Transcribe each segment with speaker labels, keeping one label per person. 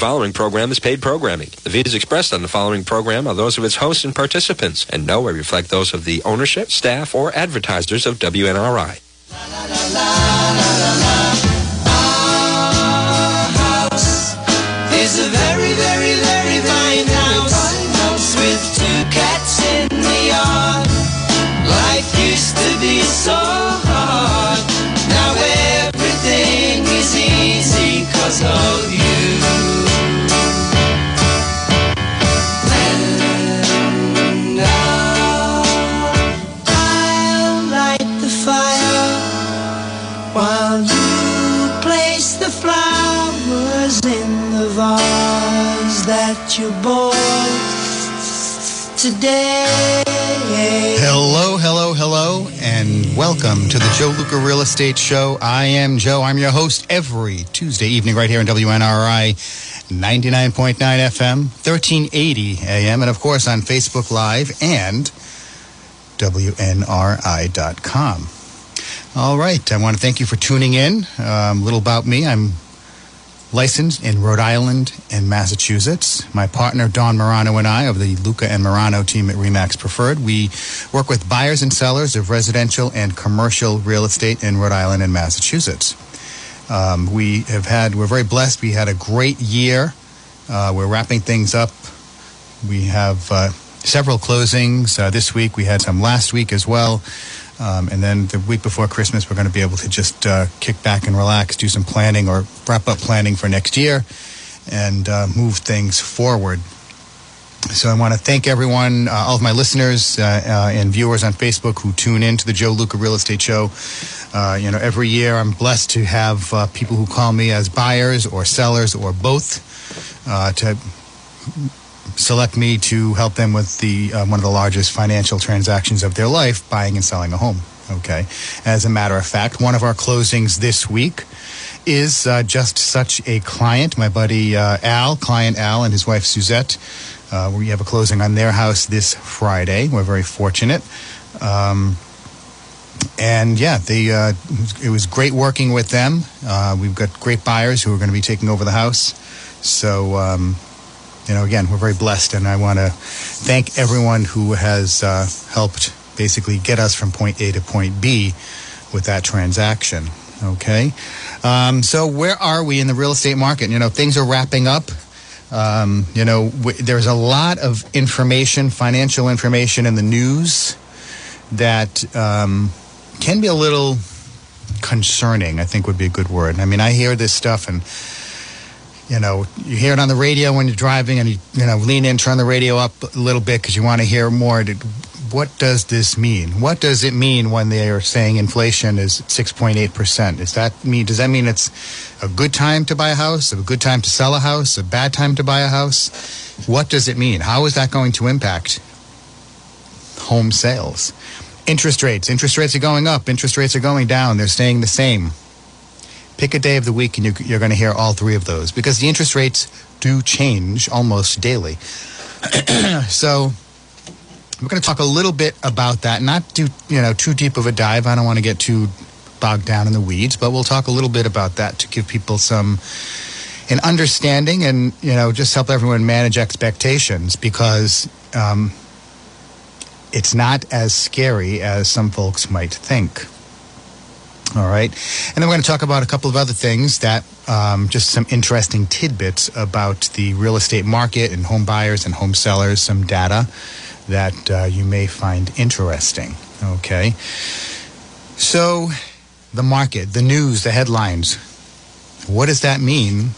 Speaker 1: following program is paid programming. The views expressed on the following program are those of its hosts and participants, and nowhere reflect those of the ownership, staff, or advertisers of WNRI.
Speaker 2: Is a today.
Speaker 3: Hello, hello, hello, and welcome to the Joe Luca Real Estate Show. I am Joe. I'm your host every Tuesday evening right here on WNRI 99.9 FM, 1380 AM, and of course on Facebook Live and WNRI.com. All right. I want to thank you for tuning in. Um, a little about me. I'm licensed in Rhode Island and Massachusetts. My partner, Don Morano, and I, of the Luca and Morano team at Remax Preferred, we work with buyers and sellers of residential and commercial real estate in Rhode Island and Massachusetts. Um, we have had, we're very blessed. We had a great year. Uh, we're wrapping things up. We have uh, several closings uh, this week. We had some last week as well. Um, and then the week before Christmas, we're going to be able to just uh, kick back and relax, do some planning or wrap up planning for next year and uh, move things forward. So I want to thank everyone, uh, all of my listeners uh, uh, and viewers on Facebook who tune in to the Joe Luca Real Estate Show. Uh, you know, every year I'm blessed to have people who call me as buyers or sellers or both to select me to help them with the uh, one of the largest financial transactions of their life, buying and selling a home. Okay. As a matter of fact, one of our closings this week is uh, just such a client. My buddy uh, Al, client Al, and his wife Suzette. Uh, we have a closing on their house this Friday. We're very fortunate. Um, and yeah, they, uh, it was great working with them. Uh, we've got great buyers who are going to be taking over the house. So, um, you know, again, we're very blessed, and I want to thank everyone who has uh, helped basically get us from point A to point B with that transaction. Okay, um, so where are we in the real estate market? You know, things are wrapping up. Um, you know, w- there's a lot of information, financial information in the news that um, can be a little concerning. I think would be a good word. I mean, I hear this stuff and you know, you hear it on the radio when you're driving, and you you know lean in, turn the radio up a little bit because you want to hear more. What does this mean? What does it mean when they are saying inflation is 6.8 percent? Does that mean? Does that mean it's a good time to buy a house, a good time to sell a house, a bad time to buy a house? What does it mean? How is that going to impact home sales? Interest rates. Interest rates are going up. Interest rates are going down. They're staying the same pick a day of the week and you, you're going to hear all three of those because the interest rates do change almost daily. so we're going to talk a little bit about that, not do you know too deep of a dive. I don't want to get too bogged down in the weeds, but we'll talk a little bit about that to give people some an understanding and you know just help everyone manage expectations because um, it's not as scary as some folks might think. All right. And then we're going to talk about a couple of other things that um, just some interesting tidbits about the real estate market and home buyers and home sellers, some data that uh, you may find interesting. Okay. So, the market, the news, the headlines. What does that mean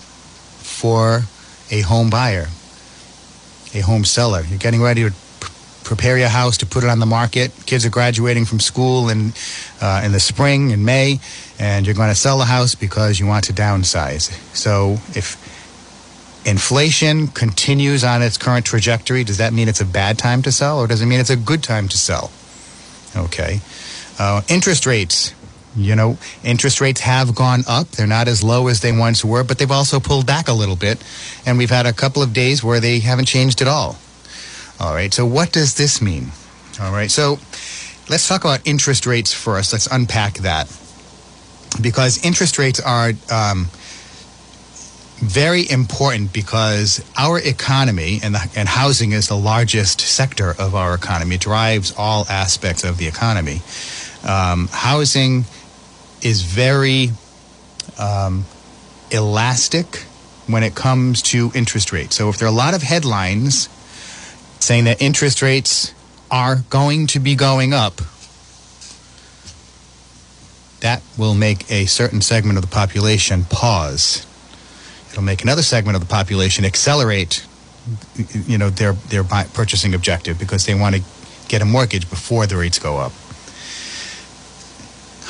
Speaker 3: for a home buyer, a home seller? You're getting ready to prepare your house to put it on the market. Kids are graduating from school in uh, in the spring in May, and you're going to sell the house because you want to downsize. So if inflation continues on its current trajectory, does that mean it's a bad time to sell, or does it mean it's a good time to sell? Okay. Uh, interest rates. You know, interest rates have gone up. They're not as low as they once were, but they've also pulled back a little bit. And we've had a couple of days where they haven't changed at all. All right. So, what does this mean? All right. So, let's talk about interest rates first. Let's unpack that. Because interest rates are um, very important because our economy and, the, and housing is the largest sector of our economy, drives all aspects of the economy. Um, housing is very um, elastic when it comes to interest rates. So if there are a lot of headlines saying that interest rates are going to be going up, that will make a certain segment of the population pause. It'll make another segment of the population accelerate, you know, their their purchasing objective because they want to get a mortgage before the rates go up.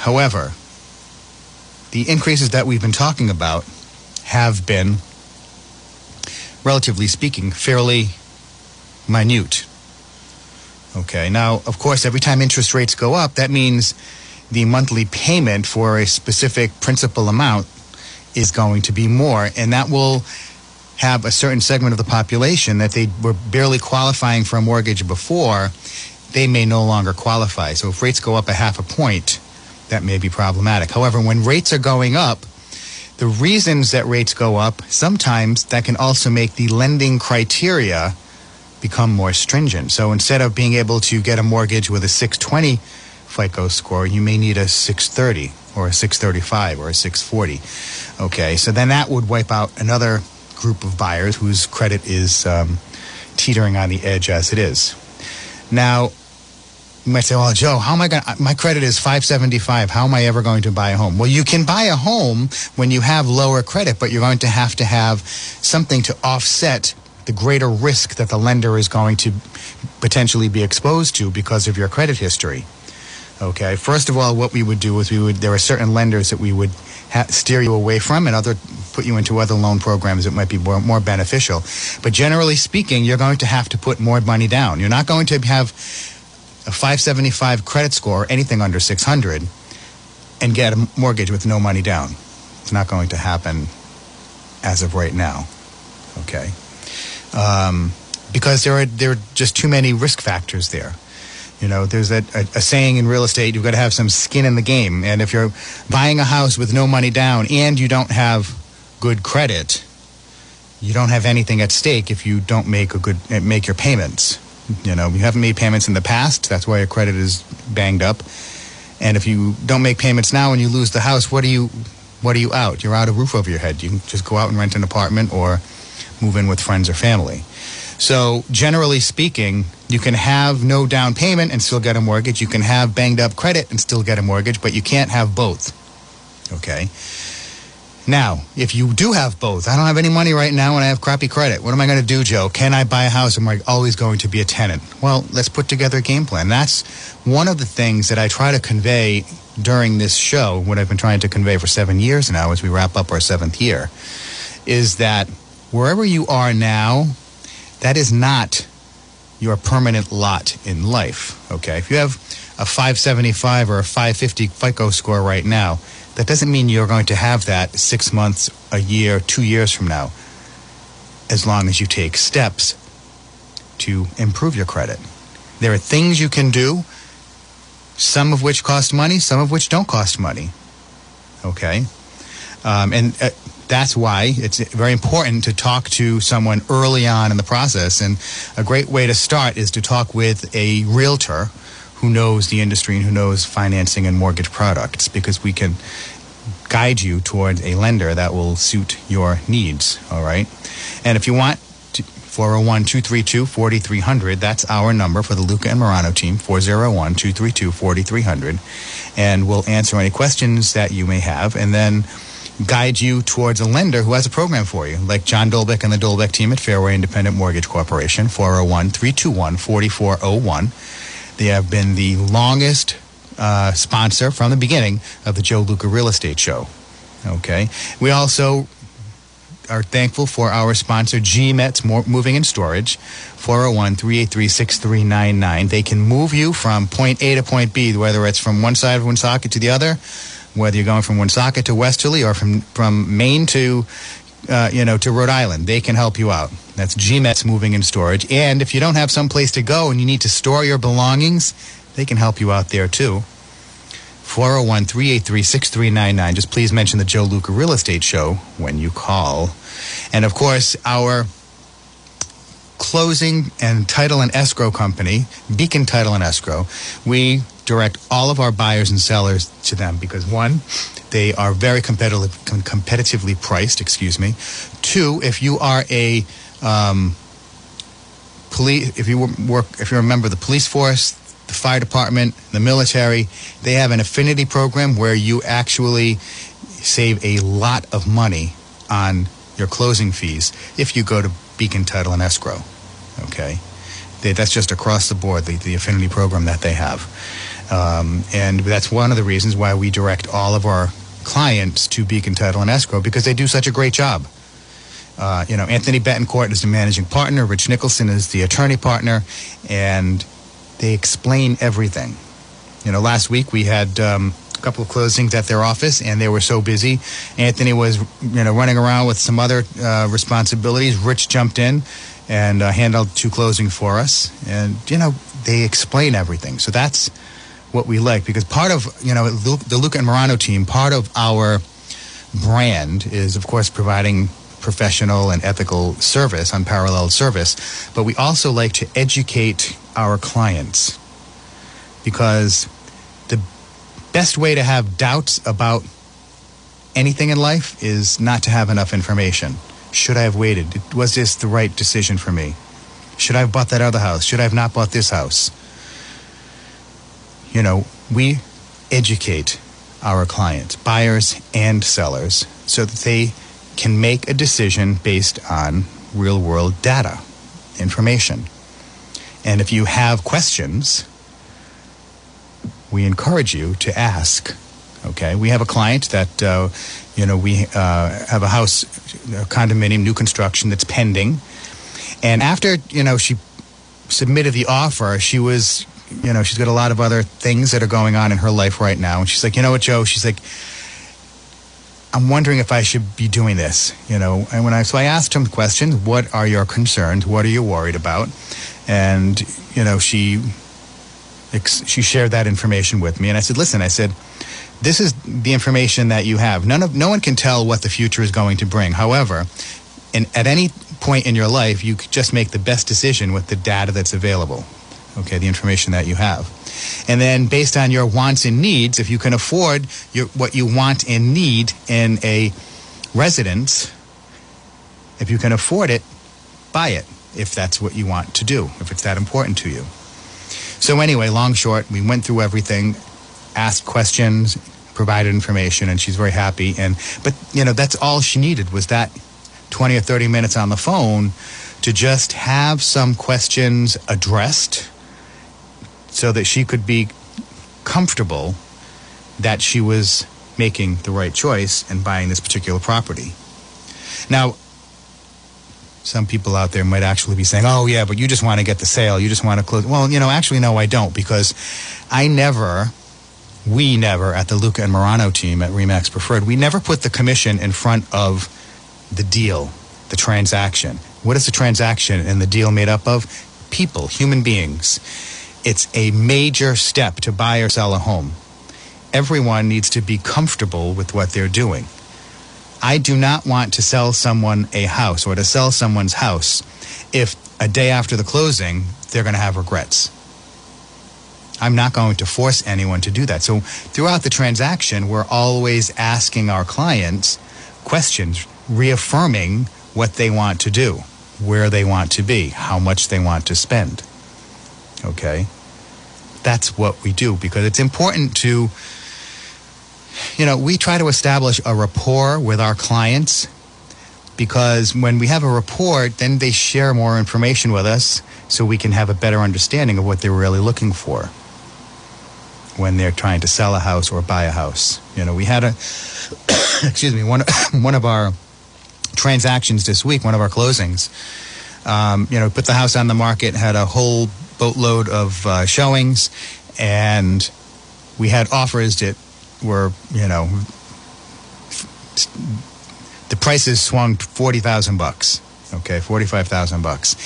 Speaker 3: However, the increases that we've been talking about have been, relatively speaking, fairly minute. Okay, now, of course, every time interest rates go up, that means the monthly payment for a specific principal amount is going to be more, and that will have a certain segment of the population that they were barely qualifying for a mortgage before, they may no longer qualify. So if rates go up a half a point, that may be problematic. However, when rates are going up, the reasons that rates go up, sometimes that can also make the lending criteria become more stringent. So instead of being able to get a mortgage with a 620 FICO score, you may need a 630 or a 635 or a 640. Okay, so then that would wipe out another group of buyers whose credit is um, teetering on the edge as it is. Now, you might say, well, Joe, how am I going to, my credit is 575. How am I ever going to buy a home? Well, you can buy a home when you have lower credit, but you're going to have to have something to offset the greater risk that the lender is going to potentially be exposed to because of your credit history. Okay. First of all, what we would do is we would there are certain lenders that we would ha- steer you away from, and other put you into other loan programs that might be more, more beneficial. But generally speaking, you're going to have to put more money down. You're not going to have a 575 credit score, or anything under 600, and get a mortgage with no money down. It's not going to happen as of right now. Okay. Um, because there are there are just too many risk factors there. You know, there's a, a, saying in real estate, you've got to have some skin in the game. And if you're buying a house with no money down and you don't have good credit, you don't have anything at stake if you don't make a good make your payments. You know, you haven't made payments in the past. That's why your credit is banged up. And if you don't make payments now and you lose the house, what are you what are you out? You're out of roof over your head. You can just go out and rent an apartment or move in with friends or family. So, generally speaking, you can have no down payment and still get a mortgage. You can have banged up credit and still get a mortgage, but you can't have both. Okay? Now, if you do have both, I don't have any money right now and I have crappy credit. What am I going to do, Joe? Can I buy a house? Am I always going to be a tenant? Well, let's put together a game plan. That's one of the things that I try to convey during this show, what I've been trying to convey for seven years now as we wrap up our seventh year, is that wherever you are now, that is not your permanent lot in life. Okay, if you have a 575 or a 550 FICO score right now, that doesn't mean you're going to have that six months, a year, two years from now, as long as you take steps to improve your credit. There are things you can do, some of which cost money, some of which don't cost money. Okay? Um, and uh, that's why it's very important to talk to someone early on in the process. And a great way to start is to talk with a realtor who knows the industry and who knows financing and mortgage products because we can guide you towards a lender that will suit your needs. All right. And if you want, 401 232 4300. That's our number for the Luca and Morano team, 401 232 4300. And we'll answer any questions that you may have. And then guide you towards a lender who has a program for you, like John Dolbeck and the Dolbeck team at Fairway Independent Mortgage Corporation, 401 321 4401. They have been the longest uh, sponsor from the beginning of the Joe Luca Real Estate Show. Okay. We also are thankful for our sponsor, GMET's Moving and Storage, 401 383 6399. They can move you from point A to point B, whether it's from one side of Woonsocket to the other whether you're going from Woonsocket to Westerly or from, from Maine to, uh, you know, to Rhode Island, they can help you out. That's GMET's Moving and Storage. And if you don't have some place to go and you need to store your belongings, they can help you out there too. 401 383 6399. Just please mention the Joe Luca Real Estate Show when you call. And of course, our closing and title and escrow company, Beacon Title and Escrow, we direct all of our buyers and sellers to them because one, they are very competitive, competitively priced. Excuse me. Two, if you are a um, police, if you work, if you're a member of the police force, the fire department, the military, they have an affinity program where you actually save a lot of money on your closing fees if you go to Beacon Title and Escrow. Okay, that's just across the board the, the affinity program that they have, um, and that's one of the reasons why we direct all of our clients to Beacon Title and Escrow because they do such a great job. Uh, you know, Anthony Betancourt is the managing partner, Rich Nicholson is the attorney partner, and they explain everything. You know, last week we had um, a couple of closings at their office, and they were so busy. Anthony was, you know, running around with some other uh, responsibilities. Rich jumped in and uh, handled two closing for us, and you know, they explain everything. So that's what we like because part of you know the Luca and Morano team, part of our brand is of course providing professional and ethical service, unparalleled service, but we also like to educate our clients because the best way to have doubts about anything in life is not to have enough information. Should I have waited? Was this the right decision for me? Should I have bought that other house? Should I have not bought this house? You know, we educate our clients, buyers and sellers, so that they can make a decision based on real world data, information. And if you have questions, we encourage you to ask. Okay, we have a client that, uh, you know, we uh, have a house, a condominium, new construction that's pending. And after, you know, she submitted the offer, she was, you know, she's got a lot of other things that are going on in her life right now. And she's like, you know what, Joe? She's like, I'm wondering if I should be doing this, you know. And when I so I asked him questions, what are your concerns? What are you worried about? And you know, she she shared that information with me, and I said, listen, I said, this is the information that you have. None of no one can tell what the future is going to bring. However, in, at any point in your life, you just make the best decision with the data that's available. Okay, the information that you have. And then based on your wants and needs, if you can afford your, what you want and need in a residence, if you can afford it, buy it if that's what you want to do, if it's that important to you. So anyway, long short, we went through everything, asked questions, provided information, and she's very happy. And but you know that's all she needed was that twenty or thirty minutes on the phone to just have some questions addressed so that she could be comfortable that she was making the right choice and buying this particular property. Now, some people out there might actually be saying, oh, yeah, but you just want to get the sale. You just want to close. Well, you know, actually, no, I don't because I never, we never at the Luca and Morano team at Remax Preferred, we never put the commission in front of the deal, the transaction. What is the transaction and the deal made up of? People, human beings. It's a major step to buy or sell a home. Everyone needs to be comfortable with what they're doing. I do not want to sell someone a house or to sell someone's house if a day after the closing they're going to have regrets. I'm not going to force anyone to do that. So throughout the transaction, we're always asking our clients questions, reaffirming what they want to do, where they want to be, how much they want to spend. Okay? That's what we do because it's important to you know, we try to establish a rapport with our clients because when we have a rapport, then they share more information with us so we can have a better understanding of what they're really looking for when they're trying to sell a house or buy a house. You know, we had a, excuse me, one, one of our transactions this week, one of our closings, um, you know, put the house on the market, had a whole boatload of uh, showings, and we had offers that were, you know, the prices swung forty thousand bucks. Okay, forty-five thousand bucks.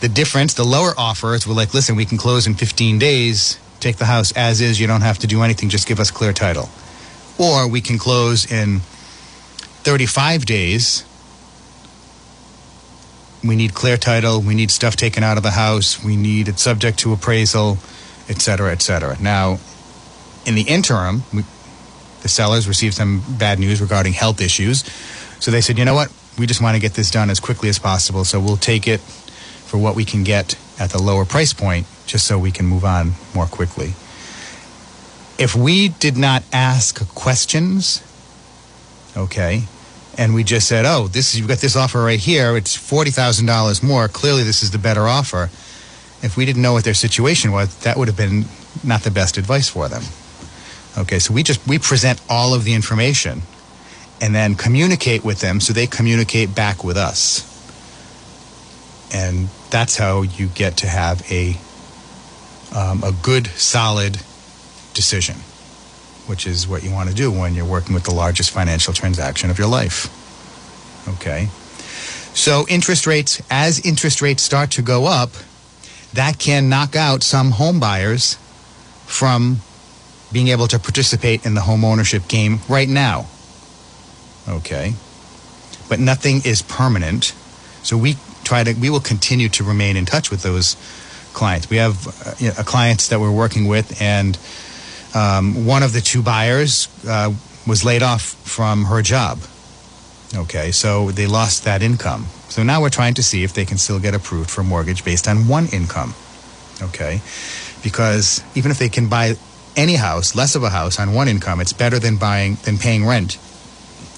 Speaker 3: The difference, the lower offers were like, listen, we can close in fifteen days. take the house as is. You don't have to do anything. Just give us clear title. Or we can close in 35 days. We need clear title. We need stuff taken out of the house. We need it subject to appraisal, et cetera, et cetera. Now, in the interim, we, the sellers received some bad news regarding health issues. So they said, you know what? We just want to get this done as quickly as possible. So we'll take it for what we can get at the lower price point just so we can move on more quickly. If we did not ask questions, okay, and we just said, "Oh, this you've got this offer right here. It's forty thousand dollars more. Clearly, this is the better offer." If we didn't know what their situation was, that would have been not the best advice for them. Okay, so we just we present all of the information and then communicate with them so they communicate back with us. And that's how you get to have a um, a good, solid decision, which is what you want to do when you're working with the largest financial transaction of your life. Okay. So interest rates, as interest rates start to go up, that can knock out some home buyers from being able to participate in the home ownership game right now. Okay. But nothing is permanent. So we try to, we will continue to remain in touch with those clients. We have uh, you know, clients that we're working with, and um, one of the two buyers uh, was laid off from her job. Okay, so they lost that income. So now we're trying to see if they can still get approved for a mortgage based on one income. Okay, because even if they can buy any house, less of a house on one income, it's better than buying than paying rent.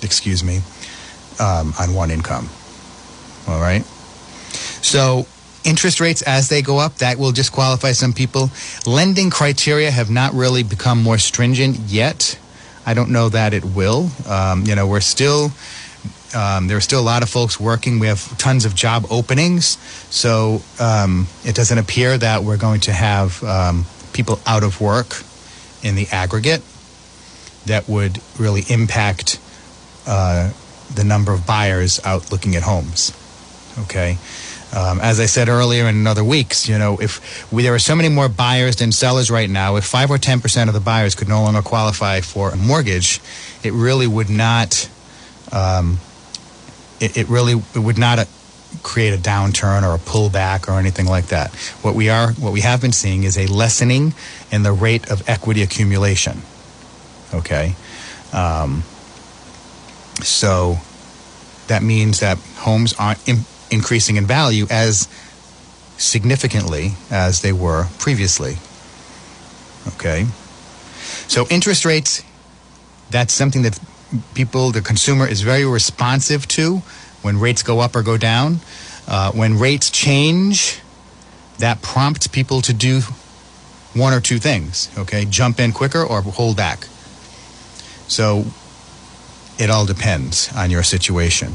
Speaker 3: Excuse me, um, on one income. All right. So interest rates as they go up that will disqualify some people. Lending criteria have not really become more stringent yet. I don't know that it will. Um, you know we're still um, there are still a lot of folks working. We have tons of job openings. So um, it doesn't appear that we're going to have um, people out of work in the aggregate that would really impact uh, the number of buyers out looking at homes. Okay um, as I said earlier in other weeks, you know, if we, there are so many more buyers than sellers right now, if five or ten percent of the buyers could no longer qualify for a mortgage, it really would not. Um, it, it really it would not uh, create a downturn or a pullback or anything like that. What we are, what we have been seeing is a lessening in the rate of equity accumulation. Okay, um, so that means that homes aren't. Increasing in value as significantly as they were previously. Okay? So interest rates, that's something that people, the consumer, is very responsive to when rates go up or go down. Uh, when rates change, that prompts people to do one or two things. Okay? Jump in quicker or hold back. So it all depends on your situation.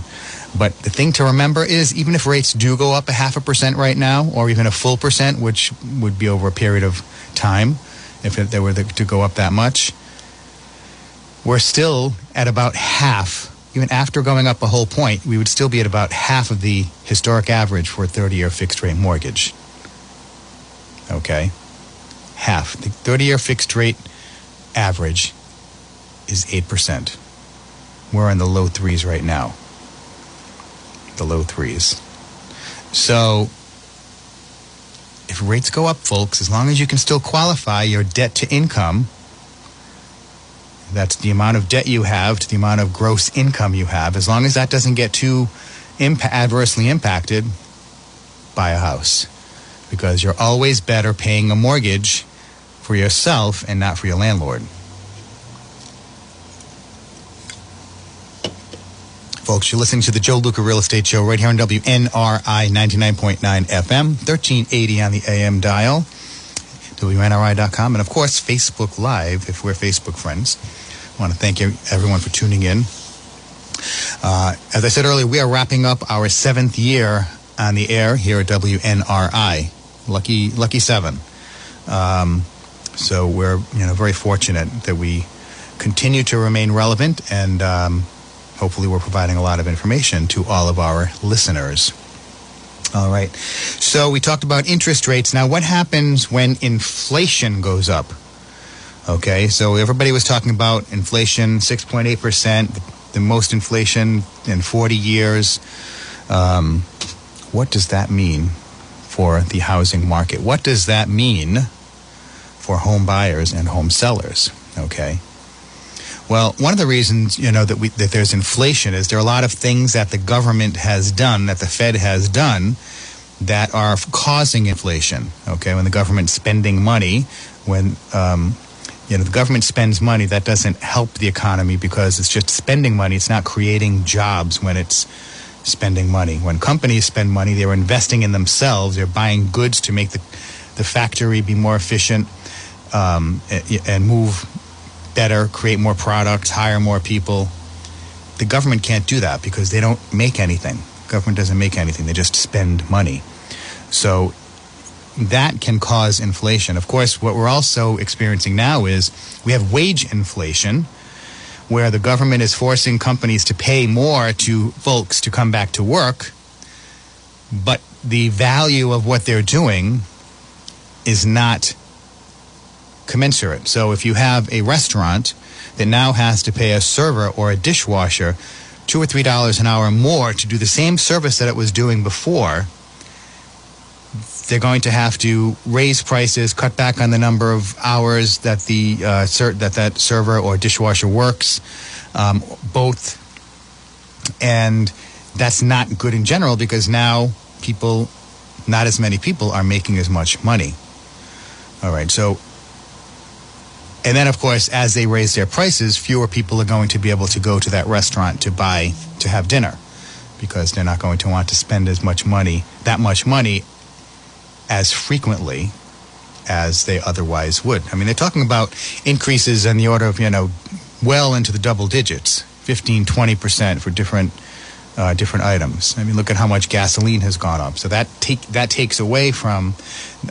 Speaker 3: But the thing to remember is even if rates do go up a half a percent right now, or even a full percent, which would be over a period of time, if they were to go up that much, we're still at about half. Even after going up a whole point, we would still be at about half of the historic average for a 30 year fixed rate mortgage. Okay? Half. The 30 year fixed rate average is 8%. We're in the low threes right now the low threes. So if rates go up, folks, as long as you can still qualify your debt to income, that's the amount of debt you have to the amount of gross income you have, as long as that doesn't get too imp- adversely impacted, buy a house. Because you're always better paying a mortgage for yourself and not for your landlord. Folks, you're listening to the Joe Luca Real Estate Show right here on WNRI 99.9 FM, 1380 on the AM dial, WNRI.com, and of course, Facebook Live if we're Facebook friends. I want to thank you everyone for tuning in. Uh, as I said earlier, we are wrapping up our seventh year on the air here at WNRI. Lucky, lucky seven. Um, so we're you know very fortunate that we continue to remain relevant and um, hopefully we're providing a lot of information to all of our listeners. All right. So we talked about interest rates. Now, what happens when inflation goes up? Okay, so everybody was talking about inflation, 6.8%, the most inflation in 40 years. Um, what does that mean for the housing market? What does that mean for home buyers and home sellers? Okay. Well, one of the reasons you know that we that there's inflation is there are a lot of things that the government has done, that the Fed has done, that are causing inflation. Okay, when the government's spending money, when um, you know the government spends money, that doesn't help the economy because it's just spending money. It's not creating jobs when it's spending money. When companies spend money, they're investing in themselves. They're buying goods to make the the factory be more efficient um, and move better, create more products, hire more people. The government can't do that because they don't make anything. Government doesn't make anything. They just spend money. So that can cause inflation. Of course, what we're also experiencing now is we have wage inflation where the government is forcing companies to pay more to folks to come back to work, but the value of what they're doing is not commensurate. So if you have a restaurant that now has to pay a server or a dishwasher two or three dollars an hour more to do the same service that it was doing before, they're going to have to raise prices, cut back on the number of hours that the uh, that that server or dishwasher works, um, both, and that's not good in general because now people, not as many people, are making as much money. All right, so and then, of course, as they raise their prices, fewer people are going to be able to go to that restaurant to buy, to have dinner, because they're not going to want to spend as much money, that much money, as frequently as they otherwise would. I mean, they're talking about increases in the order of, you know, well into the double digits, 15, 20% for different uh, different items. I mean, look at how much gasoline has gone up. So that take that takes away from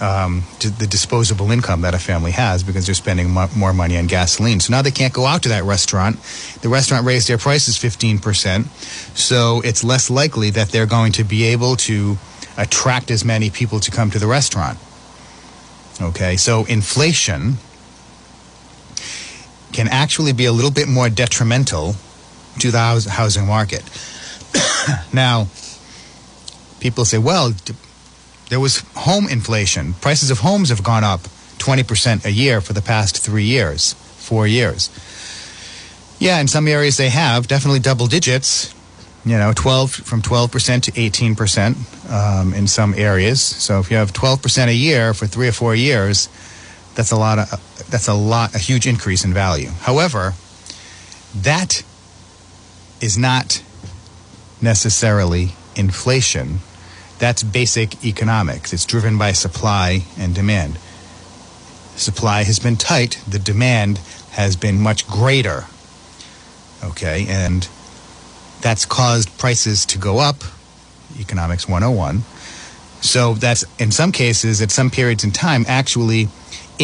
Speaker 3: um, the disposable income that a family has because they're spending mo- more money on gasoline. So now they can't go out to that restaurant. The restaurant raised their prices fifteen percent, so it's less likely that they're going to be able to attract as many people to come to the restaurant. Okay, so inflation can actually be a little bit more detrimental to the housing market. now, people say, well, there was home inflation. Prices of homes have gone up 20% a year for the past three years, four years. Yeah, in some areas they have, definitely double digits, you know, 12 from 12% to 18% um, in some areas. So if you have 12% a year for three or four years, that's a lot of, that's a lot, a huge increase in value. However, that is not necessarily inflation. That's basic economics. It's driven by supply and demand. Supply has been tight, the demand has been much greater. Okay, and that's caused prices to go up, economics 101. So that's in some cases, at some periods in time, actually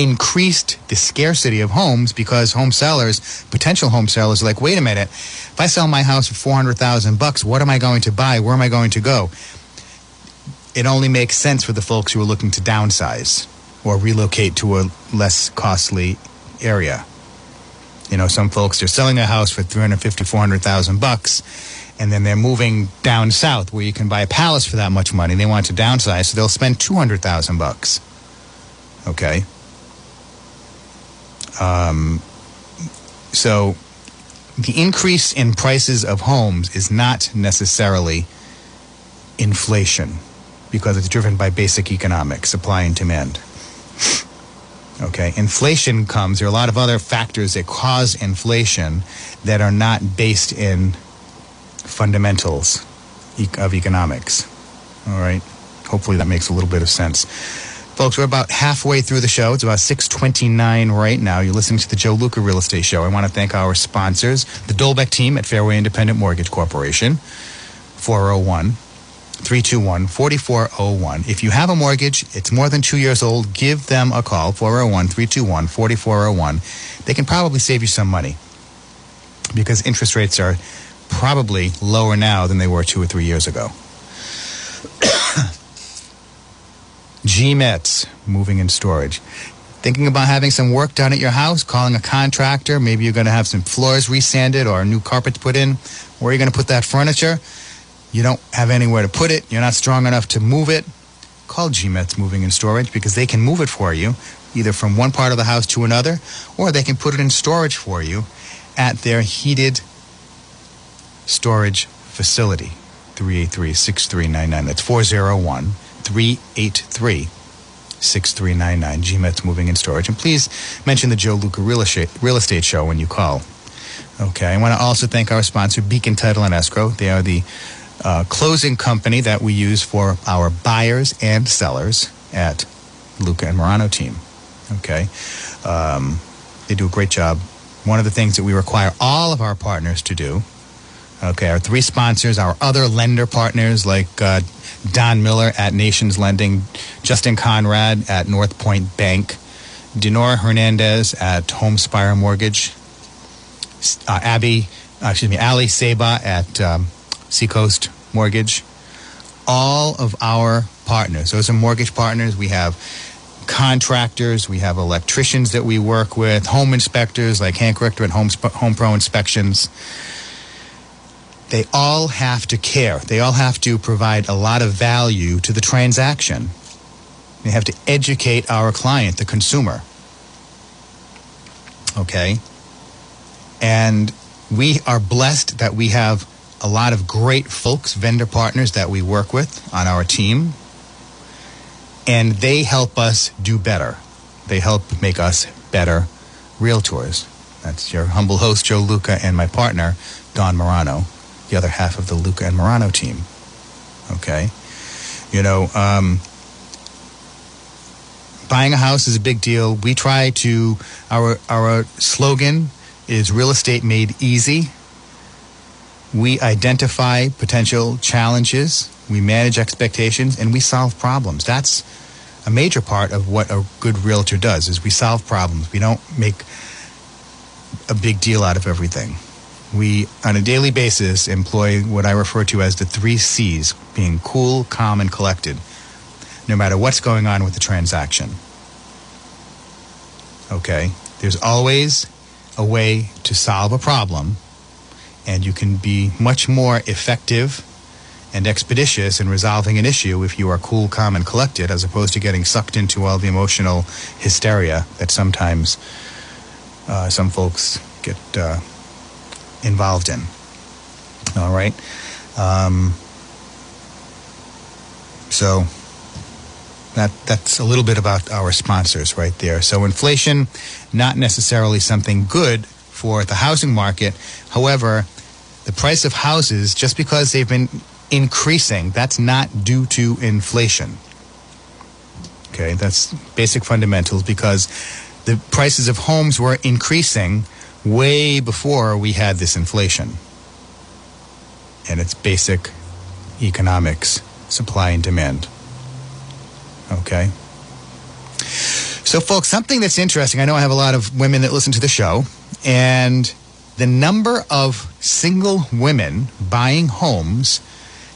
Speaker 3: increased the scarcity of homes because home sellers, potential home sellers, are like, wait a minute, if I sell my house for four hundred thousand bucks, what am I going to buy? Where am I going to go? It only makes sense for the folks who are looking to downsize or relocate to a less costly area. You know, some folks are selling a house for 350, 400,000 bucks and then they're moving down south where you can buy a palace for that much money. They want to downsize, so they'll spend 200,000 bucks. Okay? Um, so the increase in prices of homes is not necessarily inflation because it's driven by basic economics, supply and demand. Okay, inflation comes, there are a lot of other factors that cause inflation that are not based in fundamentals of economics. All right, hopefully that makes a little bit of sense. Folks, we're about halfway through the show. It's about 629 right now. You're listening to the Joe Luca Real Estate Show. I want to thank our sponsors, the Dolbeck team at Fairway Independent Mortgage Corporation, 401 321 4401. If you have a mortgage, it's more than two years old, give them a call, 401 321 4401. They can probably save you some money because interest rates are probably lower now than they were two or three years ago. GMETS, moving and storage. Thinking about having some work done at your house, calling a contractor. Maybe you're going to have some floors resanded or new carpets put in. Where are you going to put that furniture? You don't have anywhere to put it. You're not strong enough to move it. Call GMETS Moving and Storage because they can move it for you, either from one part of the house to another, or they can put it in storage for you at their heated storage facility. 383 6399. That's 401 383 6399. GMET's Moving and Storage. And please mention the Joe Luca Real Estate, Real Estate Show when you call. Okay. I want to also thank our sponsor, Beacon Title and Escrow. They are the uh, closing company that we use for our buyers and sellers at Luca and Morano team. Okay. Um, they do a great job. One of the things that we require all of our partners to do Okay, our three sponsors, our other lender partners like uh, Don Miller at Nations Lending, Justin Conrad at Northpointe Bank, Denora Hernandez at Homespire Mortgage, uh, Abby, uh, excuse me, Ali Seba at um, Seacoast Mortgage. All of our partners, those are mortgage partners. We have contractors, we have electricians that we work with, home inspectors like Hank Richter at Home, Home Pro Inspections they all have to care. They all have to provide a lot of value to the transaction. They have to educate our client, the consumer. Okay? And we are blessed that we have a lot of great folks, vendor partners that we work with on our team. And they help us do better. They help make us better realtors. That's your humble host, Joe Luca, and my partner, Don Morano the other half of the Luca and Morano team. Okay? You know, um, buying a house is a big deal. We try to, our, our slogan is real estate made easy. We identify potential challenges, we manage expectations, and we solve problems. That's a major part of what a good realtor does is we solve problems. We don't make a big deal out of everything we, on a daily basis, employ what I refer to as the three C's being cool, calm, and collected, no matter what's going on with the transaction. Okay? There's always a way to solve a problem, and you can be much more effective and expeditious in resolving an issue if you are cool, calm, and collected, as opposed to getting sucked into all the emotional hysteria that sometimes uh, some folks get. Uh, involved in. All right. Um, so that that's a little bit about our sponsors right there. So inflation, not necessarily something good for the housing market. However, the price of houses, just because they've been increasing, that's not due to inflation. Okay, that's basic fundamentals because the prices of homes were increasing way before we had this inflation. And it's basic economics, supply and demand. Okay? So, folks, something that's interesting. I know I have a lot of women that listen to the show, and the number of single women buying homes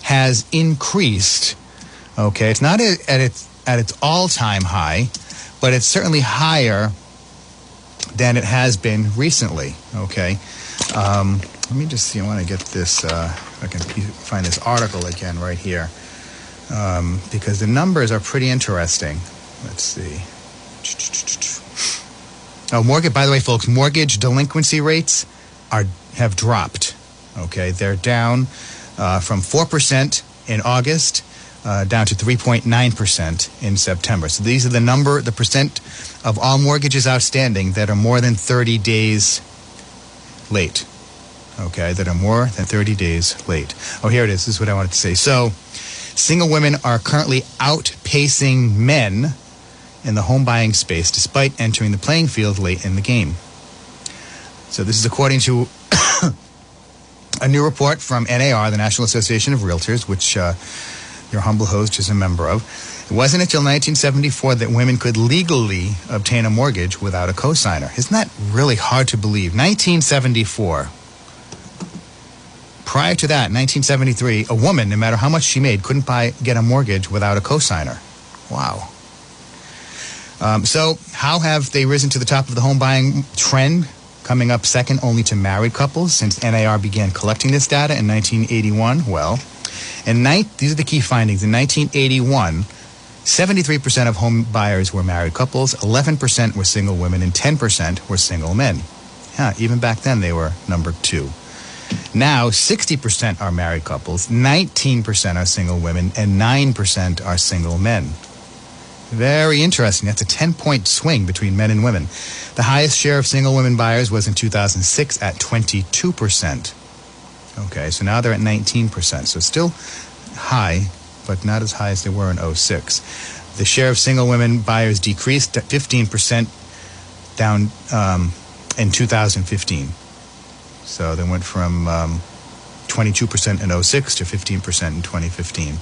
Speaker 3: has increased. Okay, it's not at its at its all time high, but it's certainly higher than it has been recently. Okay. Um, let me just see. I want to get this. Uh, I can find this article again right here um, because the numbers are pretty interesting. Let's see. Oh, mortgage. By the way, folks, mortgage delinquency rates are have dropped. Okay, they're down uh, from four percent in August uh, down to 3.9% in September. So these are the number, the percent of all mortgages outstanding that are more than 30 days late. Okay, that are more than 30 days late. Oh, here it is. This is what I wanted to say. So, single women are currently outpacing men in the home buying space despite entering the playing field late in the game. So, this is according to a new report from NAR, the National Association of Realtors, which uh, your humble host is a member of. It wasn't until 1974 that women could legally obtain a mortgage without a cosigner. Isn't that really hard to believe? 1974. Prior to that, 1973, a woman, no matter how much she made, couldn't buy get a mortgage without a cosigner. Wow. Um, so, how have they risen to the top of the home buying trend? Coming up second only to married couples since NAR began collecting this data in 1981. Well, in ni- these are the key findings. In 1981, 73% of home buyers were married couples, 11% were single women, and 10% were single men. Yeah, even back then they were number two. Now, 60% are married couples, 19% are single women, and 9% are single men. Very interesting. That's a 10 point swing between men and women. The highest share of single women buyers was in 2006 at 22%. Okay, so now they're at 19%. So still high, but not as high as they were in 06. The share of single women buyers decreased at 15% down um, in 2015. So they went from um, 22% in 06 to 15% in 2015.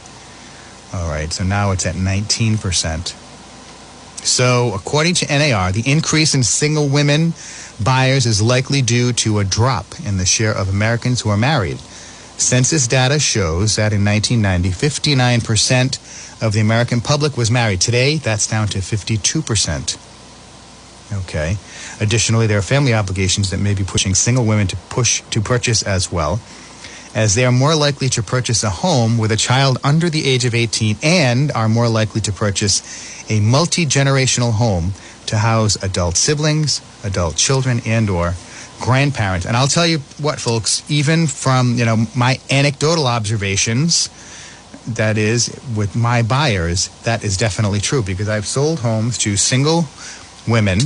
Speaker 3: All right, so now it's at 19%. So, according to NAR, the increase in single women buyers is likely due to a drop in the share of Americans who are married. Census data shows that in 1990, 59% of the American public was married. Today, that's down to 52%. Okay. Additionally, there are family obligations that may be pushing single women to push to purchase as well, as they are more likely to purchase a home with a child under the age of 18 and are more likely to purchase a multi-generational home to house adult siblings, adult children, and or grandparents. And I'll tell you what, folks, even from you know my anecdotal observations, that is with my buyers, that is definitely true because I've sold homes to single women,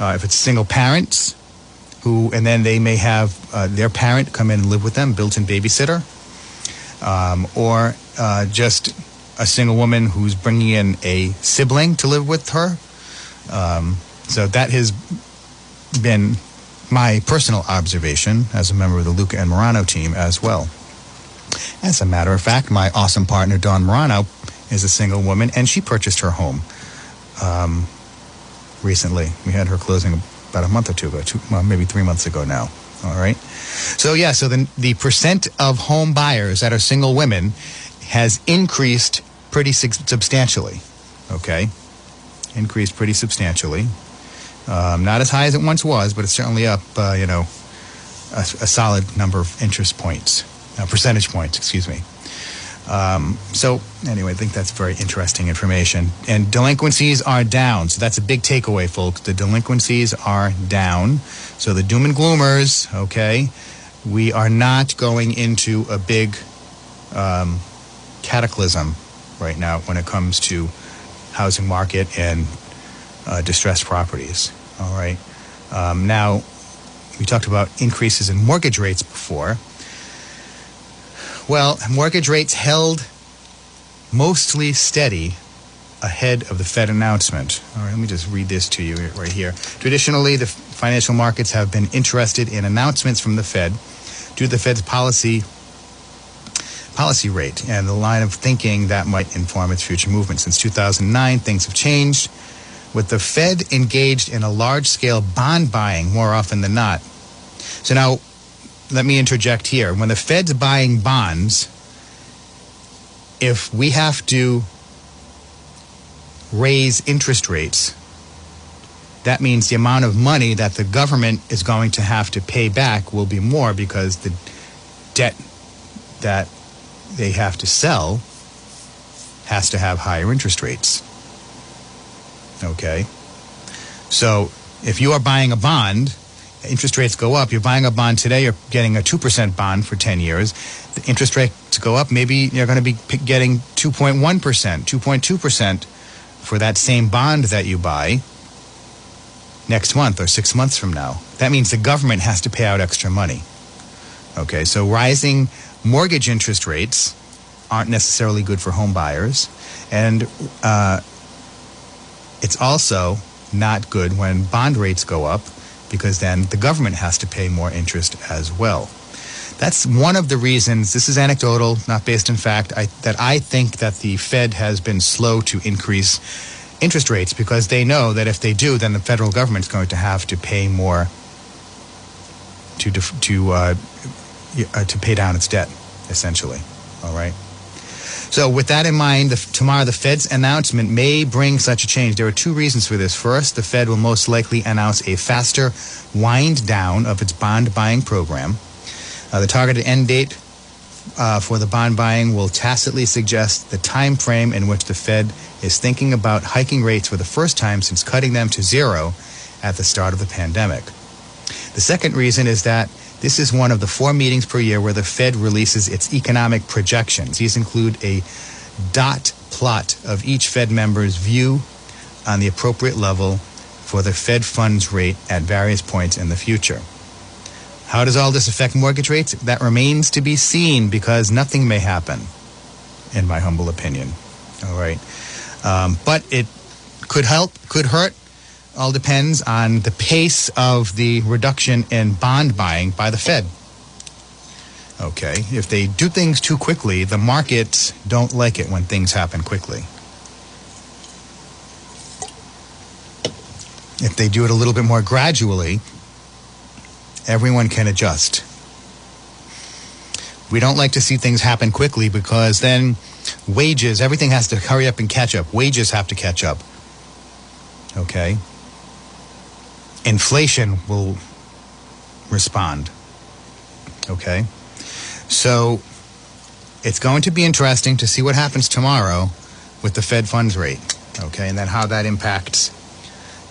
Speaker 3: uh, if it's single parents, who and then they may have uh, their parent come in and live with them, built-in babysitter, um, or uh, just a single woman who's bringing in a sibling to live with her. Um, so that has been my personal observation as a member of the Luca and Morano team as well. As a matter of fact, my awesome partner Dawn Morano is a single woman, and she purchased her home um, recently. We had her closing about a month or two ago, two, well, maybe three months ago now. All right. So yeah, so the the percent of home buyers that are single women has increased pretty sub- substantially. Okay, increased pretty substantially. Um, not as high as it once was, but it's certainly up. Uh, you know, a, a solid number of interest points, uh, percentage points. Excuse me. Um, so anyway, I think that's very interesting information. And delinquencies are down. So that's a big takeaway, folks. The delinquencies are down. So the doom and gloomers, okay, we are not going into a big um, cataclysm right now when it comes to housing market and distressed properties. All right. Um, now, we talked about increases in mortgage rates before. Well, mortgage rates held mostly steady ahead of the Fed announcement. All right, let me just read this to you right here. Traditionally, the financial markets have been interested in announcements from the Fed due to the Fed's policy policy rate and the line of thinking that might inform its future movement. Since 2009, things have changed. With the Fed engaged in a large scale bond buying more often than not. So now, let me interject here. When the Fed's buying bonds, if we have to raise interest rates, that means the amount of money that the government is going to have to pay back will be more because the debt that they have to sell has to have higher interest rates. Okay? So if you are buying a bond, interest rates go up. You're buying a bond today, you're getting a 2% bond for 10 years. The interest rates go up, maybe you're going to be getting 2.1%, 2.2% for that same bond that you buy next month or six months from now. That means the government has to pay out extra money. Okay, so rising mortgage interest rates aren't necessarily good for home buyers. And uh, it's also not good when bond rates go up because then the government has to pay more interest as well. That's one of the reasons, this is anecdotal, not based in fact, I, that I think that the Fed has been slow to increase interest rates because they know that if they do, then the federal government is going to have to pay more to, to, uh, uh, to pay down its debt, essentially. All right. So, with that in mind, the, tomorrow the Fed's announcement may bring such a change. There are two reasons for this. First, the Fed will most likely announce a faster wind down of its bond buying program. Uh, the targeted end date uh, for the bond buying will tacitly suggest the time frame in which the Fed is thinking about hiking rates for the first time since cutting them to zero at the start of the pandemic. The second reason is that this is one of the four meetings per year where the Fed releases its economic projections. These include a dot plot of each Fed member's view on the appropriate level for the Fed funds rate at various points in the future. How does all this affect mortgage rates? That remains to be seen because nothing may happen, in my humble opinion. All right. Um, but it could help, could hurt, all depends on the pace of the reduction in bond buying by the Fed. Okay, if they do things too quickly, the markets don't like it when things happen quickly. If they do it a little bit more gradually, everyone can adjust. We don't like to see things happen quickly because then wages, everything has to hurry up and catch up. Wages have to catch up. Okay? Inflation will respond. Okay? So it's going to be interesting to see what happens tomorrow with the Fed funds rate. Okay, and then how that impacts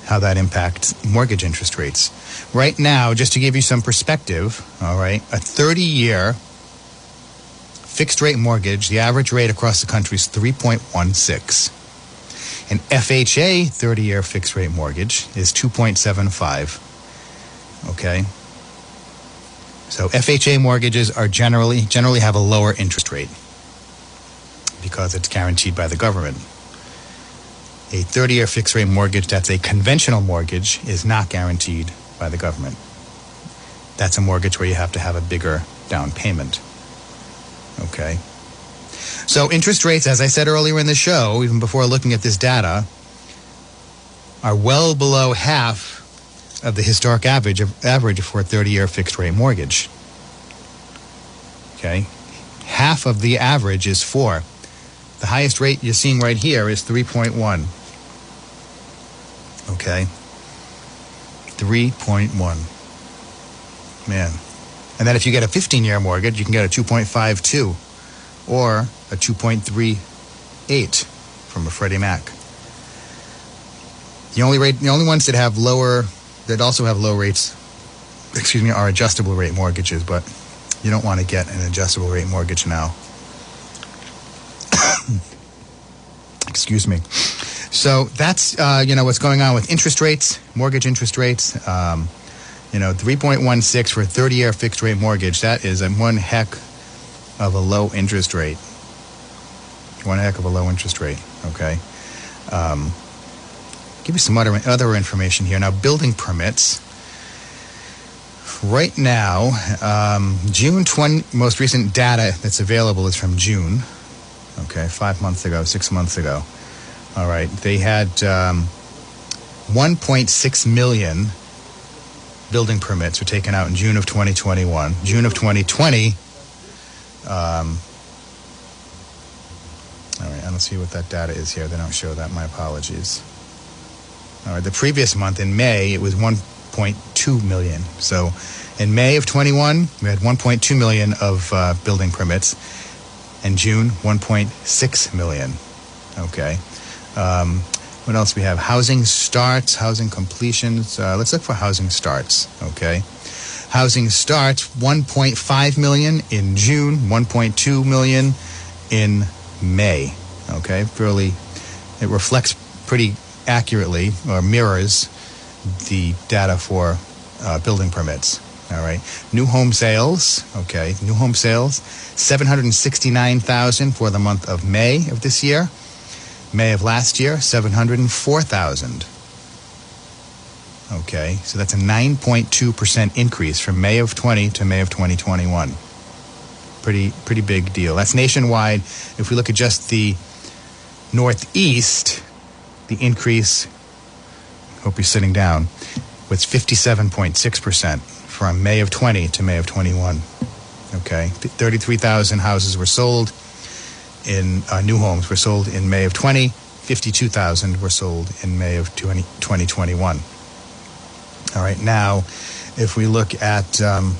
Speaker 3: how that impacts mortgage interest rates. Right now, just to give you some perspective, all right, a 30-year fixed rate mortgage, the average rate across the country is 3.16. An FHA 30 year fixed rate mortgage is 2.75. Okay? So FHA mortgages are generally generally have a lower interest rate because it's guaranteed by the government. A 30 year fixed rate mortgage that's a conventional mortgage is not guaranteed by the government. That's a mortgage where you have to have a bigger down payment. Okay? So interest rates, as I said earlier in the show, even before looking at this data, are well below half of the historic average of, average for a 30-year fixed rate mortgage. Okay, half of the average is four. The highest rate you're seeing right here is 3.1. Okay, 3.1. Man. And then if you get a 15 year mortgage, you can get a 2.52 or a 2.38 from a Freddie Mac. The only rate, the only ones that have lower, that also have low rates, excuse me, are adjustable rate mortgages. But you don't want to get an adjustable rate mortgage now. excuse me. So that's uh, you know what's going on with interest rates, mortgage interest rates. Um, you know, 3.16 for a 30-year fixed-rate mortgage. That is a one heck of a low interest rate. One heck of a low interest rate. Okay. Um, give you some other other information here. Now, building permits. Right now, um, June 20, most recent data that's available is from June. Okay, five months ago, six months ago. All right, they had um, 1.6 million building permits were taken out in June of 2021. June of 2020, um, all right, I don't see what that data is here. They don't show that. My apologies. All right, the previous month in May, it was 1.2 million. So in May of 21, we had 1.2 million of uh, building permits. In June, 1.6 million. Okay. Um, what else we have? Housing starts, housing completions. Uh, let's look for housing starts. Okay. Housing starts 1.5 million in June, 1.2 million in May. Okay, fairly, it reflects pretty accurately or mirrors the data for uh, building permits. All right, new home sales. Okay, new home sales, 769,000 for the month of May of this year. May of last year, 704,000. Okay, so that's a 9.2% increase from May of 20 to May of 2021. Pretty, pretty big deal. That's nationwide. If we look at just the Northeast, the increase, hope you're sitting down, was 57.6% from May of 20 to May of 21. Okay, 33,000 houses were sold in uh, new homes were sold in May of 20. 52,000 were sold in May of 20, 2021. All right, now if we look at um,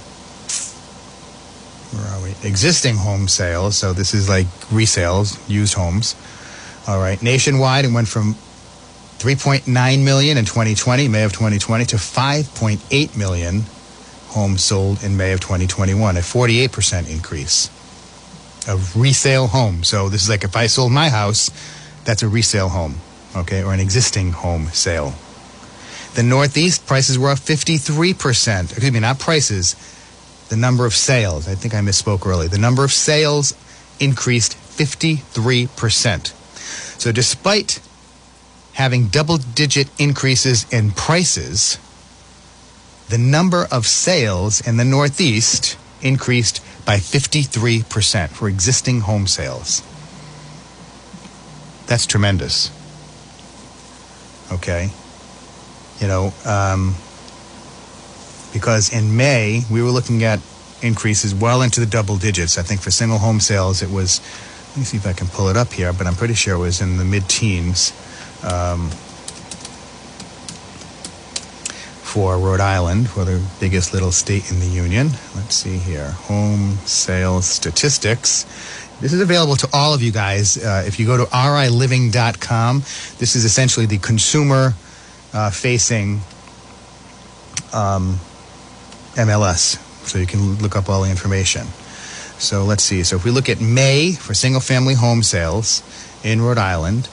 Speaker 3: where are we? Existing home sales. So this is like resales, used homes. All right, nationwide, it went from 3.9 million in 2020, May of 2020, to 5.8 million homes sold in May of 2021, a 48% increase of resale home. So this is like if I sold my house, that's a resale home, okay, or an existing home sale. The Northeast prices were up 53%. Excuse me, not prices, the number of sales. I think I misspoke earlier. The number of sales increased 53%. So despite having double digit increases in prices, the number of sales in the Northeast increased by 53% for existing home sales. That's tremendous. Okay. You know, um, because in May, we were looking at increases well into the double digits. I think for single home sales, it was, let me see if I can pull it up here, but I'm pretty sure it was in the mid teens. Um, for Rhode Island, for the biggest little state in the union. Let's see here. Home sales statistics. This is available to all of you guys. Uh, if you go to riliving.com, this is essentially the consumer uh, facing um, MLS. So you can look up all the information. So let's see. So if we look at May for single family home sales in Rhode Island,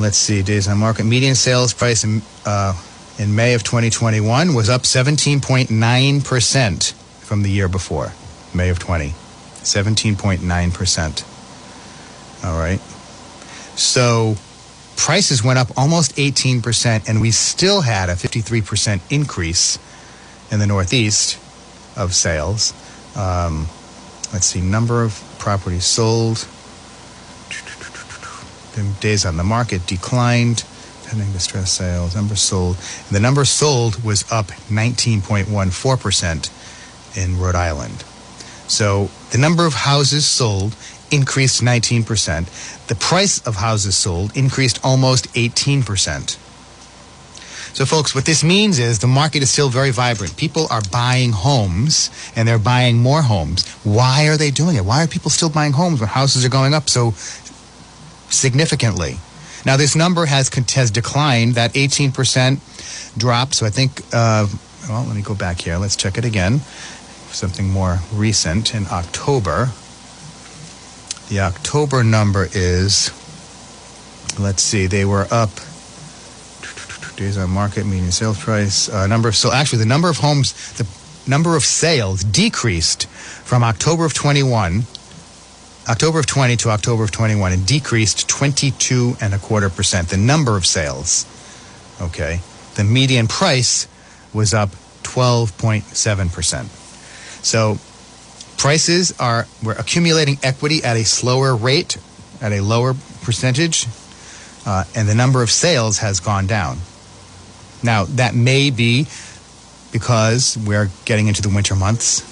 Speaker 3: let's see, days on market. Median sales price in, uh, in May of 2021 was up 17.9% from the year before, May of 20. 17.9%. All right. So prices went up almost 18%, and we still had a 53% increase in the Northeast of sales. Um, let's see, number of properties sold. Days on the market declined, pending distress sales. Number sold. The number sold was up 19.14% in Rhode Island. So the number of houses sold increased 19%. The price of houses sold increased almost 18%. So, folks, what this means is the market is still very vibrant. People are buying homes and they're buying more homes. Why are they doing it? Why are people still buying homes when houses are going up so significantly? Now, this number has, has declined, that 18% drop. So, I think, uh, well, let me go back here. Let's check it again. Something more recent in October. The October number is, let's see, they were up days on market, median sales price, uh, number of, so actually the number of homes, the number of sales decreased from October of 21, October of 20 to October of 21, and decreased 22 and a quarter percent. The number of sales, okay. The median price was up 12.7 percent. So prices are, we're accumulating equity at a slower rate, at a lower percentage, uh, and the number of sales has gone down. Now, that may be because we're getting into the winter months.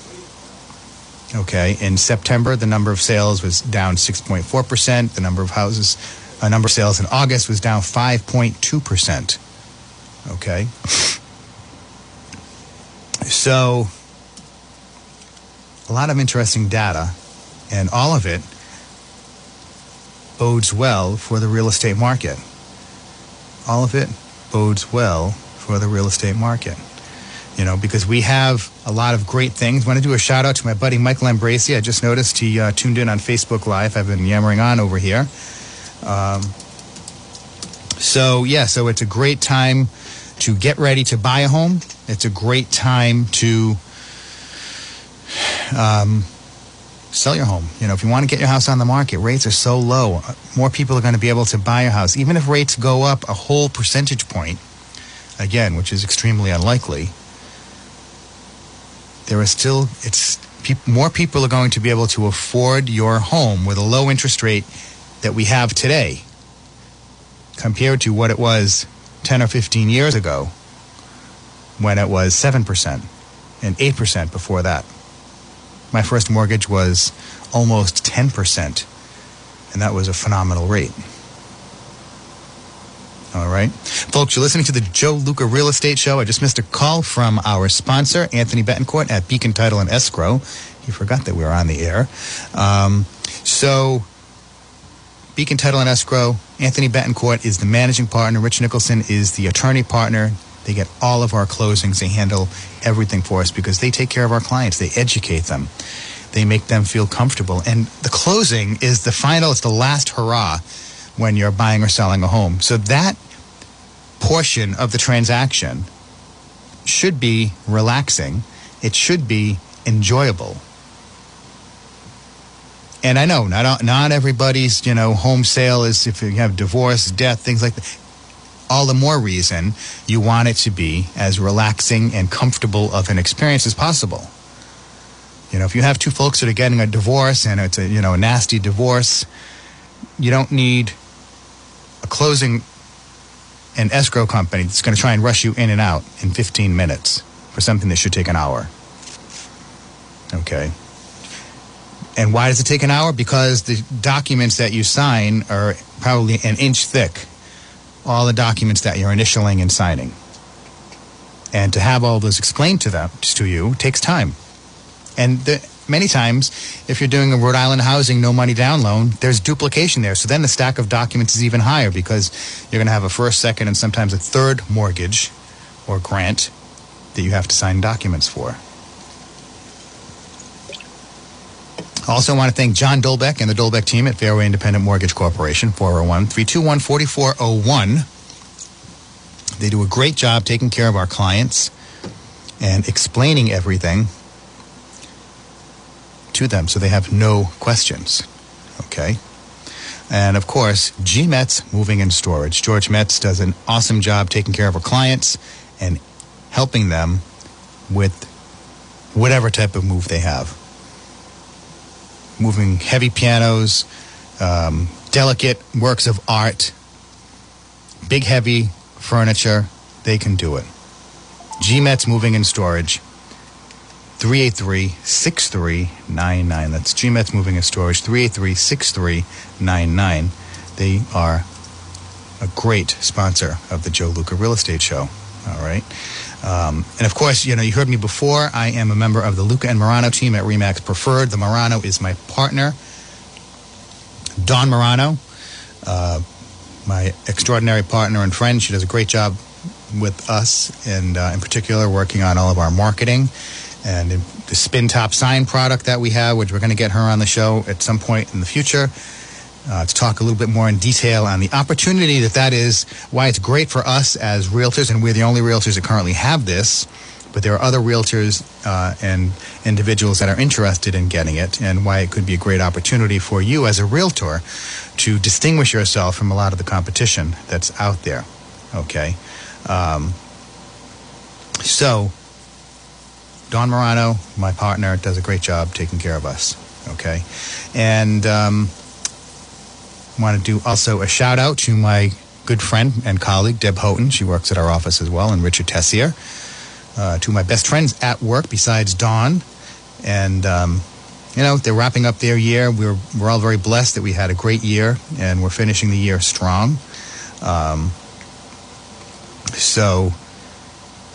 Speaker 3: Okay, in September, the number of sales was down 6.4%. The number of houses, a uh, number of sales in August was down 5.2%. Okay. So, a lot of interesting data, and all of it bodes well for the real estate market. All of it bodes well for the real estate market. You know, because we have a lot of great things. Want to do a shout out to my buddy Michael Ambraci. I just noticed he uh, tuned in on Facebook Live. I've been yammering on over here. Um, so, yeah, so it's a great time to get ready to buy a home. It's a great time to um, sell your home. You know, if you want to get your house on the market, rates are so low. More people are going to be able to buy a house. Even if rates go up a whole percentage point, again, which is extremely unlikely, there are still, it's, pe- more people are going to be able to afford your home with a low interest rate that we have today compared to what it was 10 or 15 years ago when it was 7% and 8% before that. My first mortgage was almost 10%, and that was a phenomenal rate. All right. Folks, you're listening to the Joe Luca Real Estate Show. I just missed a call from our sponsor, Anthony Betancourt at Beacon Title and Escrow. He forgot that we were on the air. Um, so, Beacon Title and Escrow, Anthony Betancourt is the managing partner. Rich Nicholson is the attorney partner. They get all of our closings. They handle everything for us because they take care of our clients. They educate them. They make them feel comfortable. And the closing is the final, it's the last hurrah when you're buying or selling a home. So that portion of the transaction should be relaxing. It should be enjoyable. And I know not not everybody's you know home sale is if you have divorce, death, things like that. All the more reason you want it to be as relaxing and comfortable of an experience as possible. You know, if you have two folks that are getting a divorce and it's a you know a nasty divorce, you don't need a closing and escrow company that's going to try and rush you in and out in 15 minutes for something that should take an hour. Okay. And why does it take an hour? Because the documents that you sign are probably an inch thick. All the documents that you're initialing and signing. And to have all those explained to them to you takes time. And the, many times, if you're doing a Rhode Island housing no money down loan, there's duplication there. So then the stack of documents is even higher because you're going to have a first, second, and sometimes a third mortgage or grant that you have to sign documents for. Also, want to thank John Dolbeck and the Dolbeck team at Fairway Independent Mortgage Corporation, 401 321 4401. They do a great job taking care of our clients and explaining everything to them so they have no questions. Okay? And of course, G Metz Moving and Storage. George Metz does an awesome job taking care of our clients and helping them with whatever type of move they have. Moving heavy pianos, um, delicate works of art, big heavy furniture, they can do it. G Metz Moving and Storage. 383-6399. That's G Metz Moving and Storage, 383-6399. They are a great sponsor of the Joe Luca Real Estate Show. All right. Um, and of course, you know, you heard me before. I am a member of the Luca and Morano team at Remax Preferred. The Morano is my partner, Dawn Morano, uh, my extraordinary partner and friend. She does a great job with us, and uh, in particular, working on all of our marketing and the spin top sign product that we have, which we're going to get her on the show at some point in the future uh, to talk a little bit more in detail on the opportunity that that is, why it's great for us as realtors, and we're the only realtors that currently have this. But there are other realtors uh, and individuals that are interested in getting it, and why it could be a great opportunity for you as a realtor to distinguish yourself from a lot of the competition that's out there. Okay. Um, so, Dawn Morano, my partner, does a great job taking care of us. Okay. And um, want to do also a shout out to my good friend and colleague, Deb Houghton. She works at our office as well, and Richard Tessier. Uh, to my best friends at work besides Dawn. And, um, you know, they're wrapping up their year. We're, we're all very blessed that we had a great year, and we're finishing the year strong. Um, so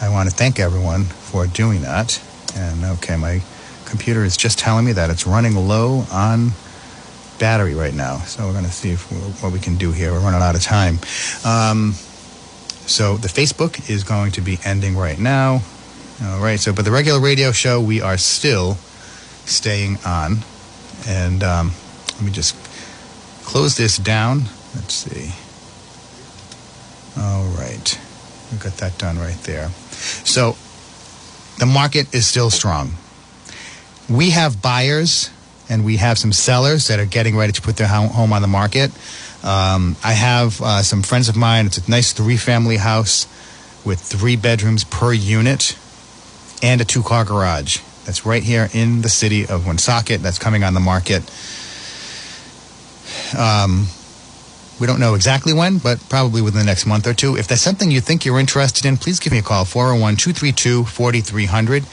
Speaker 3: I want to thank everyone for doing that. And okay, my computer is just telling me that it's running low on battery right now. So we're going to see if we, what we can do here. We're running out of time. Um, so the Facebook is going to be ending right now. All right. So, but the regular radio show, we are still staying on. And um, let me just close this down. Let's see. All right. We've got that done right there. So the market is still strong. We have buyers and we have some sellers that are getting ready to put their home on the market. Um, I have uh, some friends of mine. It's a nice three family house with three bedrooms per unit and a two car garage. That's right here in the city of Woonsocket. That's coming on the market. Um, We don't know exactly when, but probably within the next month or two. If there's something you think you're interested in, please give me a call 401 232 4300.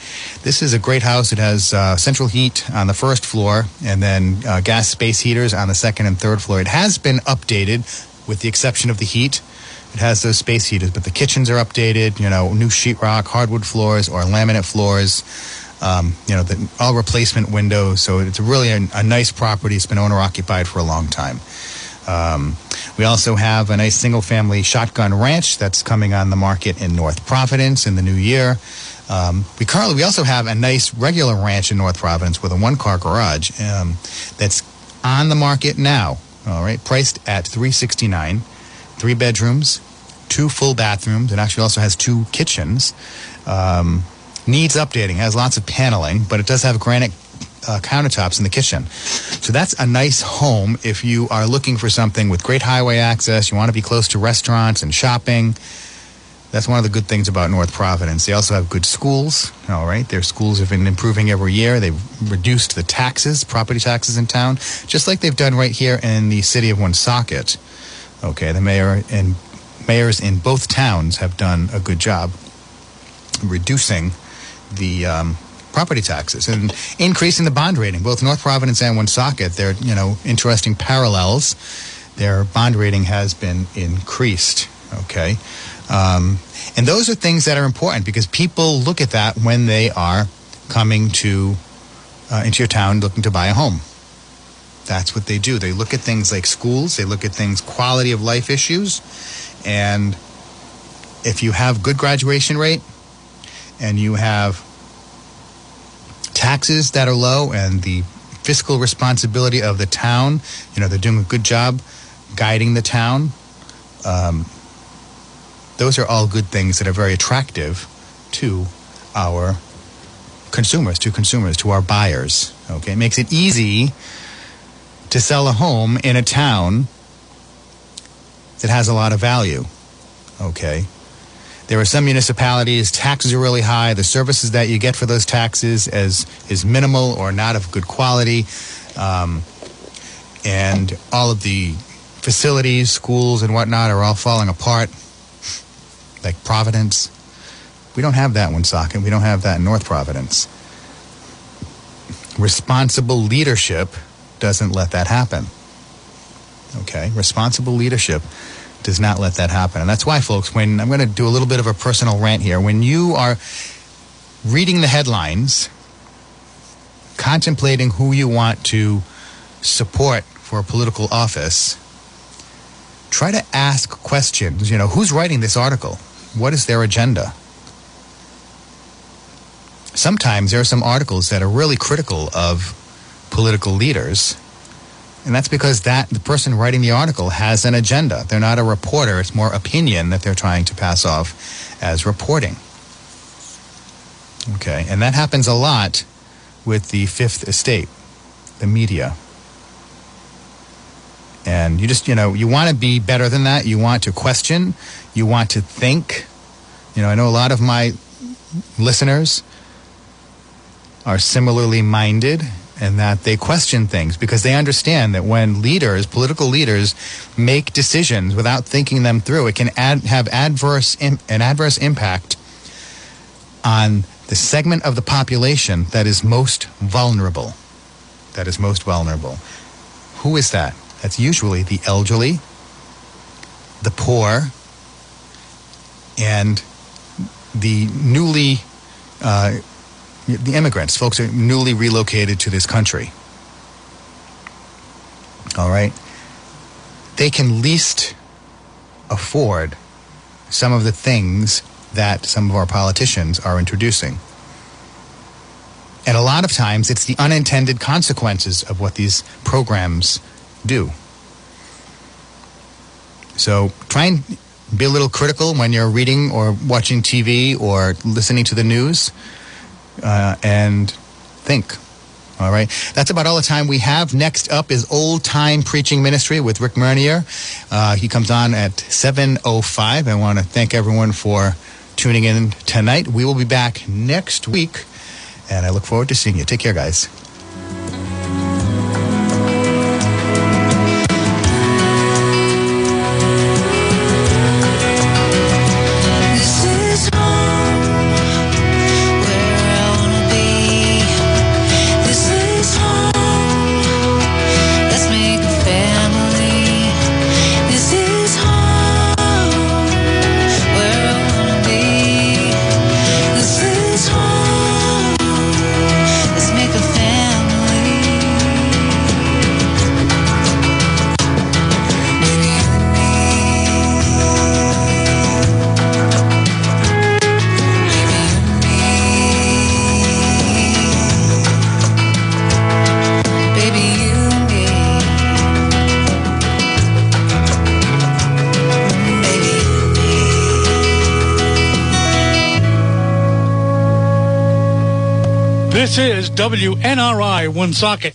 Speaker 3: This is a great house. It has uh, central heat on the first floor and then uh, gas space heaters on the second and third floor. It has been updated with the exception of the heat. It has those space heaters, but the kitchens are updated, you know, new sheetrock, hardwood floors, or laminate floors. Um, you know, the, all replacement windows. So it's really a, a nice property. It's been owner occupied for a long time. Um, we also have a nice single family shotgun ranch that's coming on the market in North Providence in the new year. Um, we currently we also have a nice regular ranch in North Providence with a one car garage um, that's on the market now. All right, priced at three sixty nine, three bedrooms, two full bathrooms. It actually also has two kitchens. Um, needs updating. Has lots of paneling, but it does have granite uh, countertops in the kitchen. So that's a nice home if you are looking for something with great highway access. You want to be close to restaurants and shopping. That's one of the good things about North Providence. They also have good schools. All right, their schools have been improving every year. They've reduced the taxes, property taxes in town, just like they've done right here in the city of Woonsocket. Okay, the mayor and mayors in both towns have done a good job reducing the um, property taxes and increasing the bond rating. Both North Providence and Woonsocket, they're you know interesting parallels. Their bond rating has been increased. Okay, um, and those are things that are important because people look at that when they are coming to uh, into your town looking to buy a home. That's what they do. They look at things like schools. They look at things quality of life issues, and if you have good graduation rate and you have taxes that are low and the fiscal responsibility of the town. You know, they're doing a good job guiding the town. Um, those are all good things that are very attractive to our consumers, to consumers, to our buyers. Okay, it makes it easy to sell a home in a town that has a lot of value. Okay, there are some municipalities, taxes are really high. The services that you get for those taxes is, is minimal or not of good quality. Um, and all of the facilities, schools, and whatnot are all falling apart, like Providence. We don't have that in Woonsocket. We don't have that in North Providence. Responsible leadership doesn't let that happen. Okay? Responsible leadership does not let that happen. And that's why, folks, when I'm going to do a little bit of a personal rant here, when you are reading the headlines, contemplating who you want to support for a political office, try to ask questions. You know, who's writing this article? What is their agenda? Sometimes there are some articles that are really critical of political leaders and that's because that the person writing the article has an agenda. They're not a reporter. It's more opinion that they're trying to pass off as reporting. Okay, and that happens a lot with the fifth estate, the media. And you just, you know, you want to be better than that. You want to question. You want to think. You know, I know a lot of my listeners are similarly minded and that they question things because they understand that when leaders, political leaders, make decisions without thinking them through, it can have adverse Im- an adverse impact on the segment of the population that is most vulnerable. That is most vulnerable. Who is that? That's usually the elderly, the poor, and the newly uh, the immigrants, folks are newly relocated to this country. All right? They can least afford some of the things that some of our politicians are introducing. And a lot of times it's the unintended consequences of what these programs do. So try and be a little critical when you're reading or watching TV or listening to the news uh, and think. All right. That's about all the time we have. Next up is Old Time Preaching Ministry with Rick Mernier. Uh, he comes on at 7.05. I want to thank everyone for tuning in tonight. We will be back next week, and I look forward to seeing you. Take care, guys.
Speaker 4: WNRI Woonsocket.